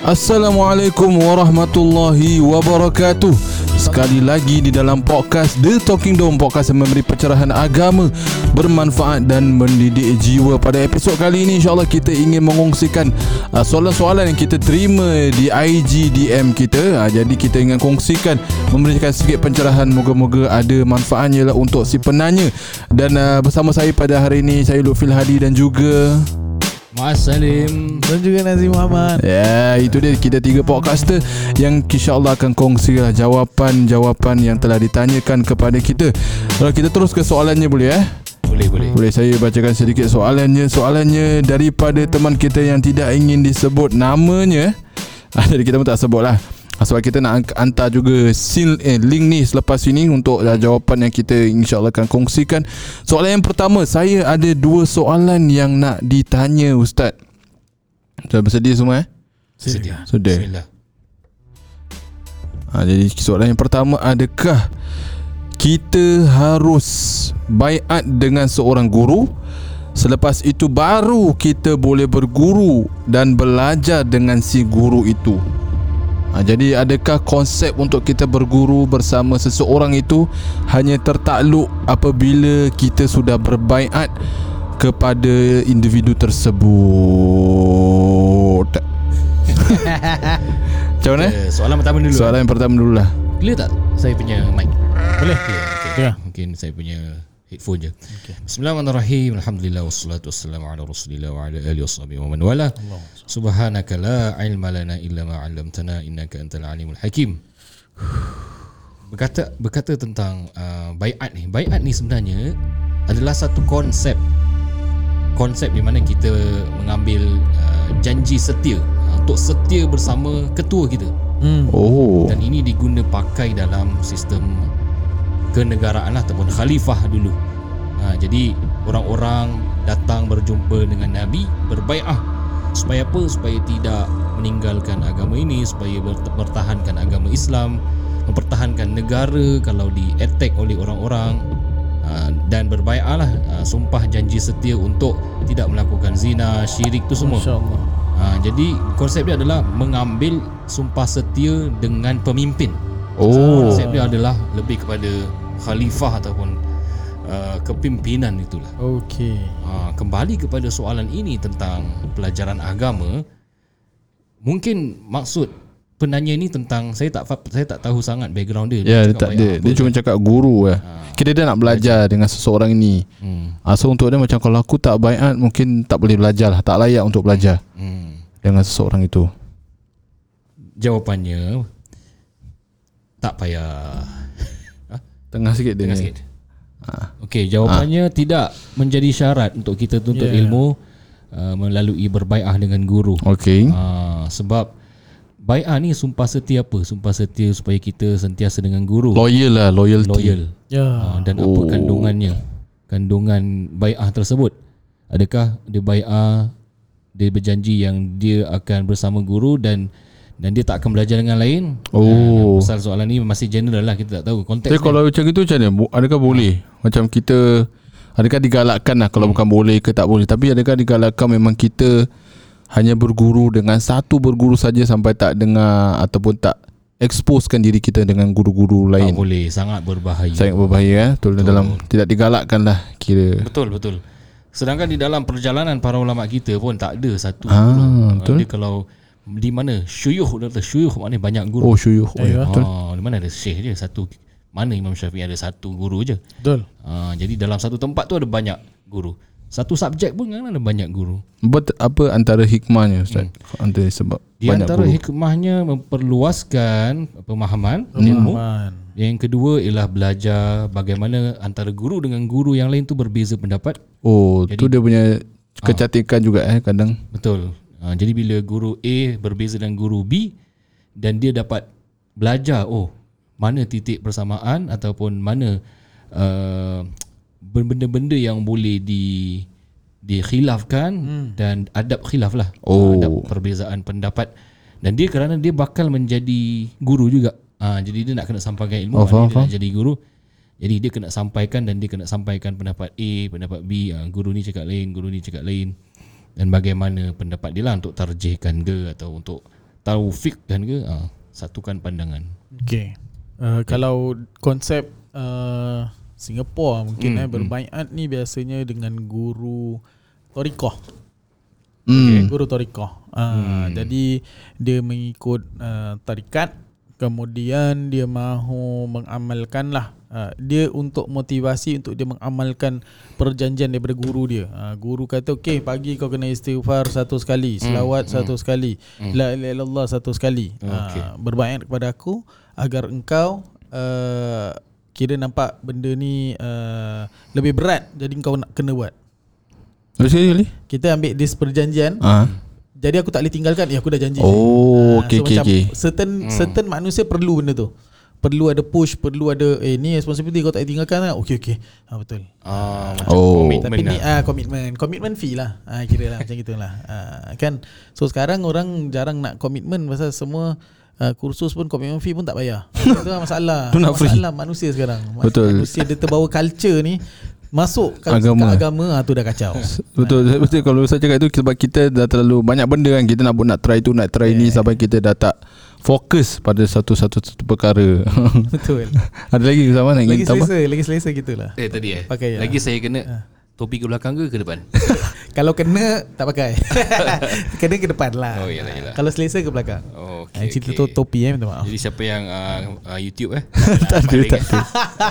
Assalamualaikum warahmatullahi wabarakatuh. Sekali lagi di dalam podcast The Talking Dome Podcast yang memberi pencerahan agama Bermanfaat dan mendidik jiwa. Pada episod kali ini insyaAllah kita ingin mengongsikan uh, Soalan-soalan yang kita terima di IG DM kita. Uh, Jadi kita ingin kongsikan Memberikan sedikit pencerahan. Moga-moga ada manfaatnya lah untuk si penanya. Dan uh, bersama saya pada hari ini Saya Lutfil Hadi dan juga Muaz Salim Dan juga Nazim Muhammad Ya, itu dia kita tiga podcaster yang insya-Allah akan kongsi lah jawapan-jawapan yang telah ditanyakan kepada kita. Kalau kita terus ke soalannya boleh eh? Boleh boleh Boleh saya bacakan sedikit soalannya. Soalannya daripada teman kita yang tidak ingin disebut namanya. Ah, jadi kita pun tak sebut lah. Sebab kita nak hantar juga eh, link ni selepas ini untuk uh, jawapan yang kita insyaAllah akan kongsikan. Soalan yang pertama, saya ada dua soalan yang nak ditanya Ustaz. Sudah bersedia semua eh? Sedia Sudah. Bismillah Ha, jadi soalan yang pertama adakah kita harus baiat dengan seorang guru selepas itu baru kita boleh berguru dan belajar dengan si guru itu. Ha, jadi adakah konsep untuk kita berguru bersama seseorang itu hanya tertakluk apabila kita sudah berbaiat kepada individu tersebut? Macam mana? Eh, Soalan pertama dulu Soalan yang pertama dulu lah Clear tak saya punya mic? Boleh Clear okay. Clear. Mungkin saya punya headphone je. Okay. Bismillahirrahmanirrahim. Alhamdulillah Wassalatu wassalamu ala rasulillah Wa ala alihi wassabi wa man wala. Subhanaka la ilma lana illa ma 'allamtana innaka antal alimul hakim. Berkata berkata tentang uh, baiat ni. Baiat ni sebenarnya adalah satu konsep. Konsep di mana kita mengambil uh, janji setia uh, Untuk setia bersama ketua kita. Hmm. Oh. Dan ini diguna pakai dalam sistem kenegaraan lah ataupun khalifah dulu. Ha, jadi orang-orang datang berjumpa dengan Nabi berbaiah supaya apa? Supaya tidak meninggalkan agama ini, supaya ber- bertahankan agama Islam, mempertahankan negara kalau di attack oleh orang-orang ha, dan berbaiah lah ha, sumpah janji setia untuk tidak melakukan zina, syirik tu semua. Ha, jadi konsep dia adalah mengambil sumpah setia dengan pemimpin. Oh. Konsep dia adalah lebih kepada khalifah ataupun uh, kepimpinan itulah. Okay. Ha, kembali kepada soalan ini tentang pelajaran agama, mungkin maksud penanya ini tentang saya tak saya tak tahu sangat background dia. Ya dia cakap tak dia Dia. cuma cakap guru lah Kira dia nak belajar dengan seseorang ini. Hmm, ha, So untuk dia macam Kalau aku tak baiat Mungkin tak boleh belajar lah. Tak layak untuk belajar hmm. Dengan seseorang itu. Jawapannya tak payah Tengah sikit dia Tengah ni sikit. Okey, jawapannya tidak menjadi syarat untuk kita tuntut Yeah. ilmu uh, melalui berbaiah dengan guru. Okay Uh, sebab baiah ni sumpah setia apa? Sumpah setia supaya kita sentiasa dengan guru. Loyal lah Loyalty Loyal. Ya Uh, dan apa Oh. kandungannya? Kandungan baiah tersebut. Adakah dia baiah dia berjanji yang dia akan bersama guru dan dan dia tak akan belajar dengan lain. Oh. Uh, pasal soalan ni masih general lah kita tak tahu konteks. Tapi dia. kalau macam itu macam mana Adakah boleh Macam kita Adakah digalakkan lah Kalau bukan boleh ke tak boleh Tapi adakah digalakkan Memang kita Hanya berguru Dengan satu berguru saja Sampai tak dengar Ataupun tak Exposekan diri kita Dengan guru-guru tak lain boleh sangat berbahaya. Sangat berbahaya eh? Betul, dalam Tidak digalakkan lah Kira Betul betul. Sedangkan di dalam perjalanan para ulama kita pun tak ada satu Ah, guru. betul. Dia kalau di mana? Syuyuh kata syuyuh maknanya banyak guru. Oh syuyuh oh, ya, betul. Ah, di mana ada syekh je? Satu mana Imam Syafi'i ada satu guru je. Betul. Ah, jadi dalam satu tempat tu ada banyak guru. Satu subjek pun kan ada banyak guru. But, Apa antara hikmahnya Ustaz? Antara sebab Di Banyak antara guru. hikmahnya memperluaskan pemahaman ilmu. Yang kedua ialah belajar bagaimana antara guru dengan guru yang lain tu berbeza pendapat. Oh tu dia punya Kecantikan juga eh kadang. Betul. Ha, jadi bila guru A berbeza dengan guru B dan dia dapat belajar oh mana titik persamaan ataupun mana uh, benda-benda yang boleh di dikhilafkan hmm. dan adab khilaf lah. Oh. Adab perbezaan pendapat dan dia kerana dia bakal menjadi guru juga. Ha, jadi dia nak kena sampaikan ilmu Oh, faham, dia nak jadi guru. Jadi dia kena sampaikan dan dia kena sampaikan pendapat A, pendapat B, ha, guru ni cakap lain, guru ni cakap lain dan bagaimana pendapat dia lah untuk tarjihkan ke atau untuk tahu fiqh kan ke uh, satukan pandangan Okay. Uh, kalau konsep uh, Singapura mungkin Hmm, eh berbaiat ni biasanya dengan guru torikoh. Hmm. Guru torikoh. Uh, Jadi dia mengikut uh, tarikat kemudian dia mahu mengamalkan lah uh, dia untuk motivasi untuk dia mengamalkan perjanjian daripada guru dia. Uh, guru kata okey pagi kau kena istighfar satu sekali, selawat satu sekali, la ilaha illallah satu sekali. Okey. Uh, berbaiat kepada aku agar engkau uh, kira nampak benda ni uh, lebih berat jadi engkau nak kena buat. Sekali sekali. Kita ambil dis perjanjian Ah. jadi aku tak boleh tinggalkan Ya aku dah janji Oh, Ah, okey so okey macam okey. Certain certain manusia perlu benda tu Perlu ada push Perlu ada Eh ni responsibility kau tak tinggalkan kan Okey okey. Ha, Betul. Ah, Oh. komitmen Tapi ni lah. ah komitmen Komitmen fee lah. Ah, Kira lah macam gitulah ah, Kan? So sekarang orang jarang nak komitmen Pasal semua Uh, kursus pun komitmen fee pun tak bayar. Itu lah masalah. Tu nak free. Masalah manusia sekarang. Betul. Manusia. Dia terbawa culture ni Masuk ke Agama. ke agama ah, Tu dah kacau. Betul betul. Kalau saya cakap itu sebab kita dah terlalu banyak benda kan kita nak nak try tu nak try ni sampai kita dah tak fokus pada satu-satu satu perkara. Betul Ada lagi ke sama nak Lagi ingin tambah? selesa Lagi selesa gitulah Eh tadi eh Pakai, ya. Lagi saya kena Topi ke belakang ke ke depan Kalau kena tak pakai. kena ke depan lah. Oh, yalah, yalah. Kalau selesa ke belakang. Oh, Okay, okay, cerita okay. tu topi eh minta maaf. Jadi siapa yang uh, uh, YouTube eh Tak ada, tak ada.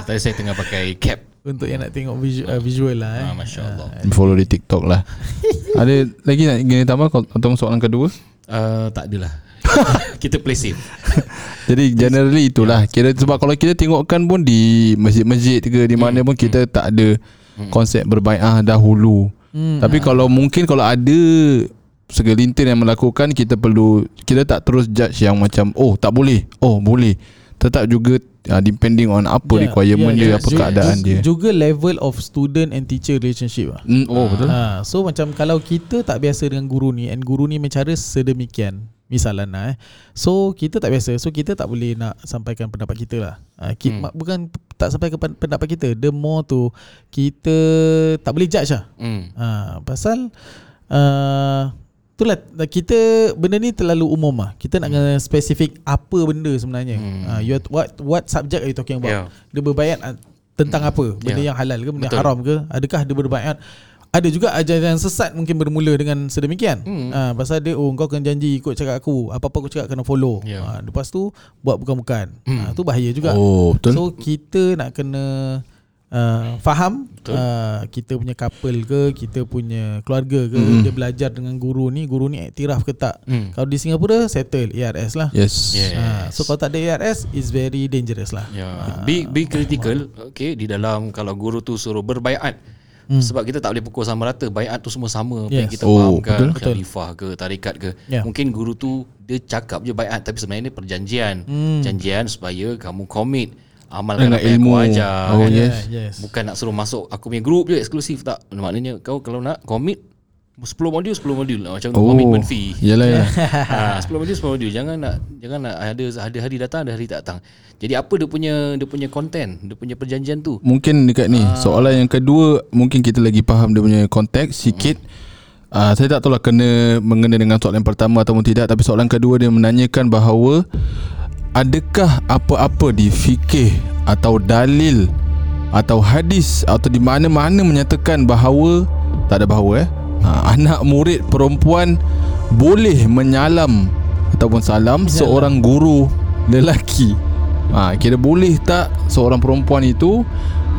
Tadi saya tengah pakai cap Untuk yang nak tengok visual, uh, visual lah eh. ah, Masya Allah Follow di TikTok lah. Ada lagi nak ingin tambah atau soalan kedua? uh, Tak adalah Kita play safe Jadi generally itulah Kira sebab kalau kita tengokkan pun di masjid-masjid ke di mana pun kita tak ada konsep berbaiah dahulu. Hmm. Tapi kalau mungkin kalau ada segelintir yang melakukan kita perlu kita tak terus judge yang macam oh tak boleh. Oh boleh. Tetap juga uh, depending on apa yeah, requirement yeah, dia, yeah. apa keadaan dia. Juga level of student and teacher relationship lah. Mm, oh betul. Ha, so macam kalau kita tak biasa dengan guru ni and guru ni mencara sedemikian misalnya lah eh. So kita tak biasa. So kita tak boleh nak sampaikan pendapat kita lah. Kita, Hmm. hmm. bukan tak sampai ke pen- pendapat kita. The more tu kita tak boleh judge lah. hmm. Ha, pasal uh, itulah kita benda ni terlalu umum lah. Kita nak kena spesifik apa benda sebenarnya. Hmm. Hmm. Uh, you what what subject are you talking about? Yeah. Dia berbayat tentang apa? Benda Yeah. yang halal ke, benda yang Betul. haram ke? Adakah dia berbayat ada juga ajaran sesat mungkin bermula dengan sedemikian. Hmm. Ha, pasal dia oh kau kena janji ikut cakap aku. Apa-apa aku cakap kena follow. Ya. Ha, lepas tu buat bukan-bukan. Hmm. Ha, tu bahaya juga. Oh betul. So kita nak kena uh, faham Betul. uh, kita punya couple ke, kita punya keluarga ke, Mm. dia belajar dengan guru ni, guru ni iktiraf ke tak. Hmm. Kalau di Singapura settle ARS lah. yes. Yeah. Ha, so kalau tak ada ARS is very dangerous lah. Ya, be be critical okay di dalam kalau guru tu suruh berbaiat. Hmm. Sebab kita tak boleh pukul sama rata Baiat tu semua sama Apa yang Yes. kita Oh, fahamkan betul. Khalifah ke Tarikat ke Ya. Mungkin guru tu Dia cakap je baiat Tapi sebenarnya dia perjanjian Hmm. Janjian supaya kamu komit Amalkan Dengan apa yang ilmu. aku ajar Oh, kan? yes. yes. Bukan nak suruh masuk Aku punya group je eksklusif tak Maknanya kau kalau nak komit 10 modul 10 modul Macam Oh. commitment fee. Yalah ya. ha, 10 modul 10 modul jangan nak jangan nak ada ada hari datang ada hari tak datang. Jadi apa dia punya dia punya content dia punya perjanjian tu? Mungkin dekat ni Soalan yang kedua Mungkin kita lagi faham Dia punya konteks Sikit. Uh, Saya tak tahu lah Kena Mengena dengan soalan pertama Ataupun tidak Tapi soalan kedua Dia menanyakan bahawa Adakah apa-apa di fikih Atau dalil Atau hadis Atau di mana-mana Menyatakan bahawa Tak ada bahawa eh uh, Anak murid perempuan Boleh menyalam Ataupun salam Seorang guru Lelaki. Ha, Kira boleh tak Seorang perempuan itu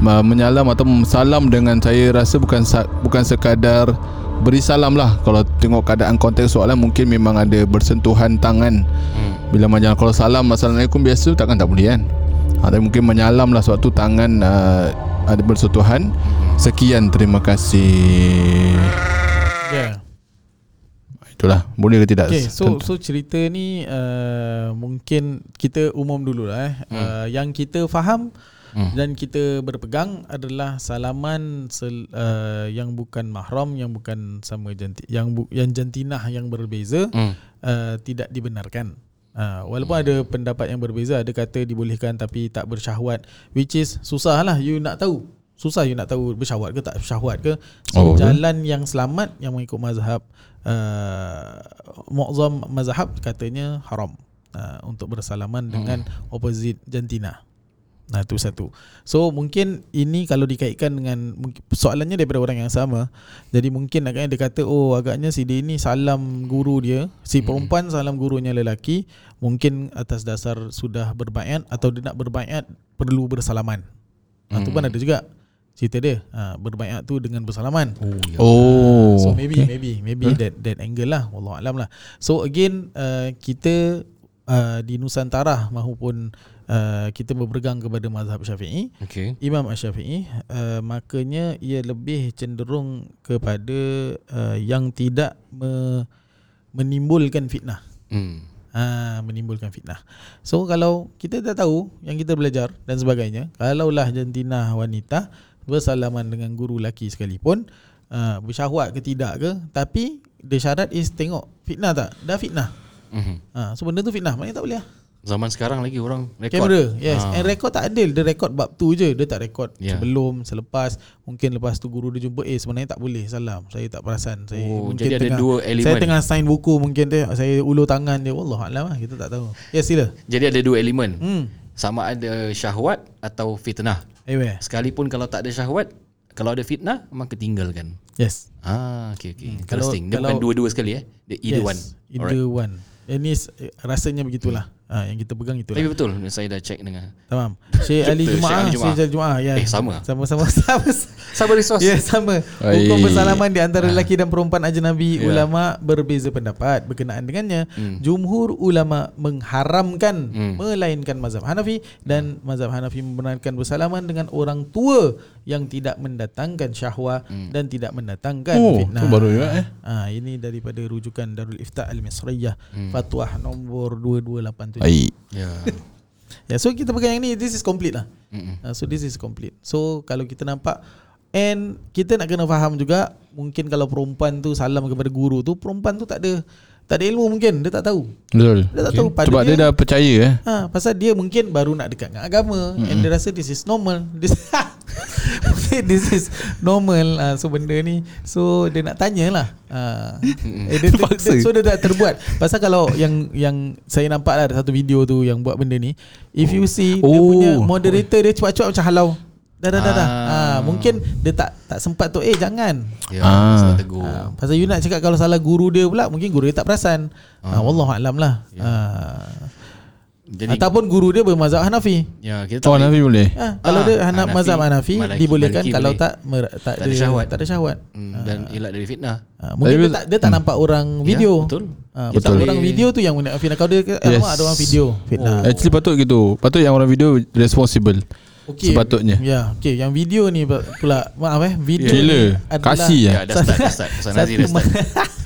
uh, Menyalam atau salam dengan Saya rasa bukan bukan sekadar Beri salam lah. Kalau tengok keadaan konteks soalan Mungkin memang ada bersentuhan tangan. Hmm. Bila macam Kalau salam Assalamualaikum biasa Takkan tak boleh kan? Ha, Tapi mungkin menyalam lah Suatu tangan uh, Ada bersentuhan Sekian terima kasih Yeah. Itulah Boleh ke tidak Okay, so Tentu. so cerita ni uh, mungkin kita umum dulu lah eh. Hmm. Uh, yang kita faham Hmm. hmm. dan kita berpegang adalah salaman sel, uh, yang bukan mahram, yang bukan sama janti, yang bu, yang jantinah yang berbeza Hmm. uh, tidak dibenarkan. Uh, walaupun ada pendapat yang berbeza, ada kata dibolehkan tapi tak bersyahwat which is susah lah you nak tahu Susah you nak tahu bersyahwat ke tak bersyahwat ke. Oh, So betul. jalan yang selamat yang mengikut mazhab uh, Mu'zam mazhab katanya haram uh, untuk bersalaman dengan opposite jantina. Nah itu satu. So mungkin ini kalau dikaitkan dengan soalannya daripada orang yang sama. Jadi mungkin agaknya dia kata oh agaknya si dia ni salam guru dia, si perempuan salam gurunya lelaki, mungkin atas dasar sudah berbaiat atau dia nak berbaiat perlu bersalaman. Hmm. Itu pun ada juga cerita dia. Ha, berbaiat tu dengan bersalaman. Oh, ya. Oh. So maybe okay. maybe maybe that that angle lah wallahu alam lah. So again uh, kita uh, di Nusantara maupun uh, kita berpegang kepada mazhab Syafi'i, Okay. Imam Asy-Syafi'i uh, makanya ia lebih cenderung kepada uh, yang tidak me, menimbulkan fitnah. Hmm. Ha, menimbulkan fitnah. So kalau kita dah tahu yang kita belajar dan sebagainya, kalaulah jantina wanita bersalaman dengan guru lelaki sekalipun, uh, bersyahwat ke tidak ke, tapi the syarat is tengok fitnah tak? Dah fitnah. Mhm. Ha, so benda tu fitnah, maknanya tak boleh lah. Zaman sekarang lagi orang rekod. Kamera, yes. Ah. And record tak adil. Dia record bab tu je. Dia tak record Ya. sebelum, selepas. Mungkin lepas tu guru dia jumpa, eh sebenarnya tak boleh salam. Saya tak perasan. Saya Oh, mungkin jadi ada tengah, dua elemen. Saya tengah sign buku mungkin dia, saya ulur tangan dia. Wallah alam lah, kita tak tahu. Ya sila. Jadi ada dua elemen. Hmm. Sama ada syahwat atau fitnah. Anyway. Sekalipun kalau tak ada syahwat, kalau ada fitnah maka tinggalkan. Yes. Ah, okay, okay. Hmm, kalau- Interesting. Dia kalau- bukan dua-dua sekali eh. Dia either yes. one. Either one. Ini s- rasanya begitulah. Ha, yang kita pegang itulah. Tapi betul, saya dah check dengan Tamam. Syekh Ali Jumaah. Syekh Ali Jumaah. Ya. Eh, sama. Sama-sama. sama. Sabar resource. Ya sama Ai. Hukum bersalaman di antara lelaki dan perempuan ajnabi Ya. Ulama berbeza pendapat berkenaan dengannya Hmm. Jumhur ulama mengharamkan Hmm. Melainkan mazhab Hanafi Dan mazhab Hanafi membenarkan bersalaman dengan orang tua Yang tidak mendatangkan syahwah Dan tidak mendatangkan Oh, fitnah tu baru juga eh. ha, Ini daripada rujukan Darul Ifta Al-Misriyah Hmm. Fatwa nombor 2287 Baik. Ya. Ya, so kita pegang yang ni This is complete lah Mm-mm. Uh, so this is complete. So kalau kita nampak and kita nak kena faham juga mungkin kalau perempuan tu salam kepada guru tu perempuan tu tak ada tak ada ilmu mungkin dia tak tahu. Betul. Dia tak tahu pada Sebab dia, dah percaya eh. Ha, pasal dia mungkin baru nak dekat dengan agama mm-hmm. and dia rasa this is normal. This this is normal. Uh, so benda ni so dia nak tanyalah. Uh, eh, dia, dia, Terpaksa. dia, so dia tak terbuat. Pasal kalau yang yang saya nampak lah ada satu video tu yang buat benda ni. If you see dia Oh. punya moderator dia cepat-cepat macam halau. Dah dah dah dah. Ah. Ah, mungkin dia tak tak sempat tu eh jangan. Ya, Ah. salah tegur. Ah, pasal you nak cakap kalau salah guru dia pula mungkin guru dia tak perasan. Ah, wallahu alam lah. Ya. Ah. Jadi Ataupun guru dia bermazhab Hanafi. ya kita tak Oh, boleh- Nabi boleh. Ha, kalau Ah, dia Hanaf Hanafi, mazhab Hanafi Maliki- dibolehkan Maliki kalau boleh. tak mer, tak, Tak ada syahwat. Tak ada syahwat. Hmm, dan elak dari fitnah. Ha, mungkin Tapi- dia tak dia tak nampak orang video. Ya, betul. Ha, betul orang video tu yang nak fitnah. Kalau dia Yes. yes. ada orang video fitnah. Actually patut gitu. Patut yang orang video responsible. Okey. sepatutnya. Ya, okey yang video ni pula maaf eh video Gila. adalah Kasih Ya, ya. dah start, dah start. Nazir dah start.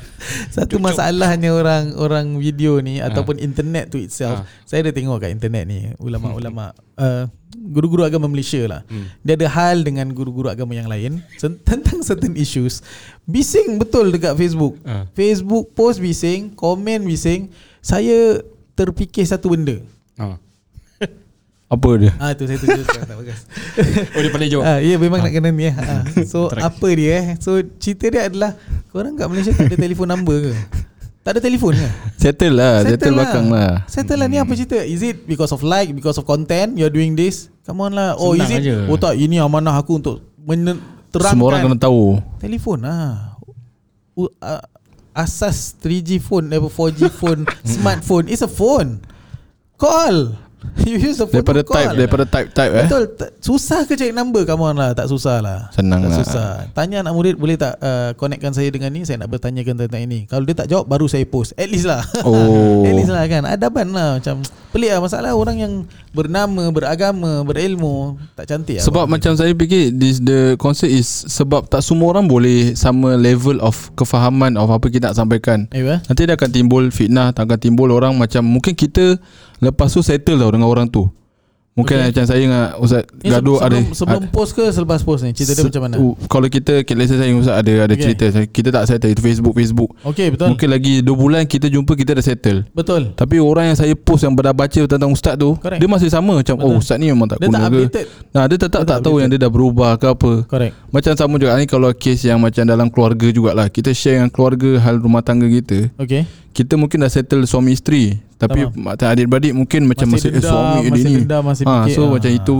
satu masalahnya orang orang video ni ataupun internet tu itself. Ah. Saya dah tengok kat internet ni ulama-ulama uh, guru-guru agama Malaysia lah. Hmm. Dia ada hal dengan guru-guru agama yang lain tentang certain issues. Bising betul dekat Facebook. Ah. Facebook post bising, komen bising. Saya terfikir satu benda. Ha. Apa dia? Ah tu saya tunjuk sekarang tak bagus. Oh dia pandai jawab. Ah, ya memang nak kena ni eh. Ah. So apa dia eh? So cerita dia adalah korang kat Malaysia tak ada telefon number ke? Tak ada telefon ke? Settle lah, settle, belakang lah. Settle lah ni apa cerita? Is it because of like, because of content you're doing this? Come on lah. Oh Senang is it? aja. Oh tak, ini amanah aku untuk menerangkan. Semua orang kena tahu. Telefon lah. U, uh, asas 3G phone, eh, 4G phone, smartphone is a phone. Call. You use the phone Daripada to call. type, daripada type type eh. Betul. Susah ke cari number Come on lah. Tak susah lah. Senang tak lah. susah. Tanya anak murid Boleh tak uh, Connectkan saya dengan ni? Saya nak bertanyakan tentang ini. Kalau dia tak jawab Baru saya post. At least lah. Oh. At least lah kan. Adaban lah Macam Pelik lah masalah Orang yang Bernama Beragama Berilmu Tak cantik lah Sebab macam saya fikir this the concept is sebab tak semua orang boleh sama level of kefahaman of apa kita nak sampaikan. Eh apa? Nanti dia akan timbul fitnah, akan timbul orang macam mungkin kita lepas tu settle tau dengan orang tu. Mungkin Okay. okay. macam saya dengan Ustaz Ni gaduh sebelum, ada sebelum post ke selepas post ni? Cerita dia macam mana? uh, Kalau kita okay, Let's say saya dengan Ustaz ada ada Okay. okay. cerita Kita tak settle Itu Facebook Facebook. Okey betul. Mungkin lagi 2 bulan Kita jumpa Kita dah settle. Betul. Tapi orang yang saya post Yang dah baca tentang Ustaz tu Correct. Dia masih sama. Macam Betul. oh Ustaz ni memang tak dia tak ke? updated. Nah, dia tetap Dia tak, tak tahu yang dia dah berubah ke apa. Correct. Macam sama juga ni Kalau kes yang macam dalam keluarga jugalah. Kita share dengan keluarga Hal rumah tangga kita. Okey Kita mungkin dah settle suami isteri Tapi macam adik-beradik mungkin Macam masih, masih eh, suami dendam, dia masih ni. dendam, masih ha, fikir, So ah. macam itu.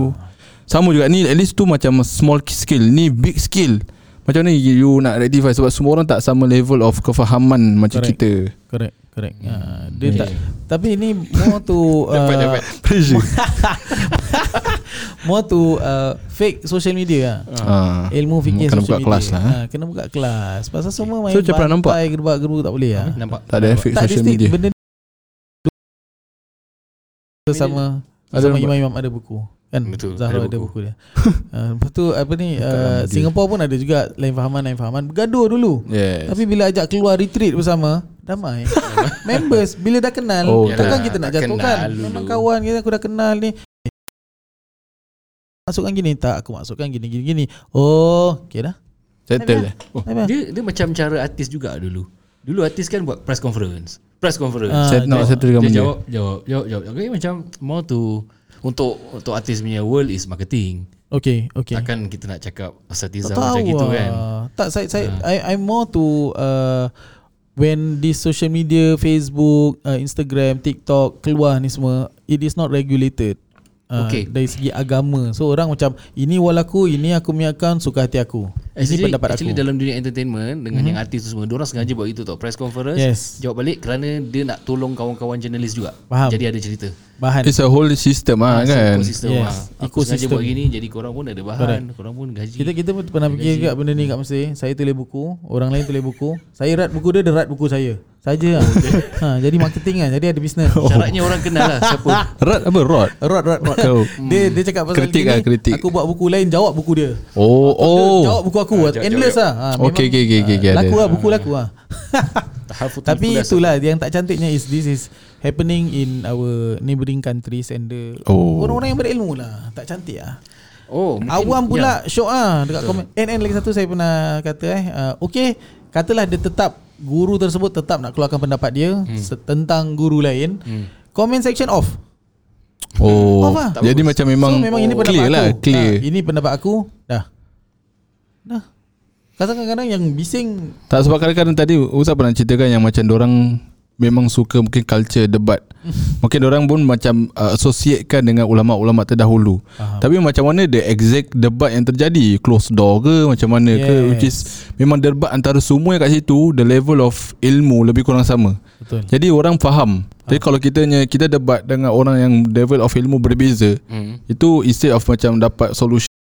Sama juga ni At least tu macam small skill. Ni big skill. Macam ni you nak rectify Sebab semua orang tak sama level of kefahaman Macam Correct. kita. Correct correct uh, dia Okay. tak tapi ni more to uh, Dapat, dapat. Pressure more to uh, fake social media lah. ha. Ilmu fikir Kena social buka media. kelas lah. Ha, kena buka kelas. Pasal semua main So, pernah nampak? bantai, gerbak-gerbuk tak boleh lah. Nampak Tak ada efek Tak ada social media benda sama Ada sama imam-imam ada buku kan Betul, Zahra ada ada buku. buku, dia uh, lepas tu apa ni uh. Singapura pun ada juga lain fahaman lain fahaman bergaduh dulu Yes tapi bila ajak keluar retreat bersama damai members bila dah kenal Oh, takkan kita nak jatuhkan kenal memang kawan kita aku dah kenal ni masukkan gini tak aku masukkan gini gini gini oh okey dah Settle oh. Dah, dah. Dia dia macam cara artis juga dulu. Dulu artis kan buat press conference. Press conference. Ah, Set, nak jawab. settle dengan dia benda jawab, jawab, jawab, jawab. Okay, macam more to untuk untuk artis punya world is marketing. okey okey Takkan kita nak cakap asatiza Tak macam tahu gitu kan. lah. Tak saya saya I I'm more to uh, when this social media Facebook, uh, Instagram, TikTok keluar ni semua it is not regulated. Uh, Okay. dari segi agama. So orang macam ini walaku, ini aku punya account suka hati aku. Actually, pendapat actually aku. dalam dunia entertainment dengan mm-hmm. yang artis tu semua, orang sengaja buat itu tau. Press conference, Yes. jawab balik kerana dia nak tolong kawan-kawan jurnalis juga. Faham. Jadi ada cerita. Bahan. It's a whole system ah, kan Ekosistem Yes, yes. Aku sengaja ekosistem. buat gini jadi korang pun ada bahan, korang pun gaji. Kita kita pun pernah fikir juga benda ni kat Mesir. Saya tulis buku, orang lain tulis buku. Saya rat buku dia, dia rat buku saya. Saja lah. ha, jadi marketing kan. Jadi ada bisnes. Syaratnya orang kenal lah siapa. Rod apa rod rot rot. Kau. dia dia cakap pasal Kritik gini, lah, kritik. Aku buat buku lain jawab buku dia. Oh Dia oh Jawab buku aku Ah, ah, jawab, Endless lah. Ha, Okay, okay, okay, okay, okay, Laku lah buku laku lah. Tapi itulah Yang tak cantiknya is This is happening in our neighbouring countries And the Oh. Orang-orang yang berilmu lah. Tak cantik lah. Oh, mungkin, Awam ya. pula syok ah Dekat komen And, and lagi satu saya pernah kata eh uh, Okay Katalah dia tetap Guru tersebut tetap nak keluarkan pendapat dia hmm. Tentang guru lain. Hmm. Comment section off. Oh Off lah. Jadi macam memang So memang ini pendapat Clear aku. lah Clear. Ha, Ini pendapat aku. Dah Dah Kadang-kadang yang bising Tak sebab kadang-kadang tadi Ustaz pernah ceritakan yang macam orang memang suka mungkin culture debat. mungkin orang pun macam uh, associatekan dengan ulama-ulama terdahulu. Faham. Tapi macam mana the exact debat yang terjadi? Close door ke macam mana ke Yes. which is memang debat antara semua yang kat situ the level of ilmu lebih kurang sama. Betul Jadi orang faham. Jadi kalau kita kita debat dengan orang yang level of ilmu berbeza, Hmm. itu instead of macam dapat solution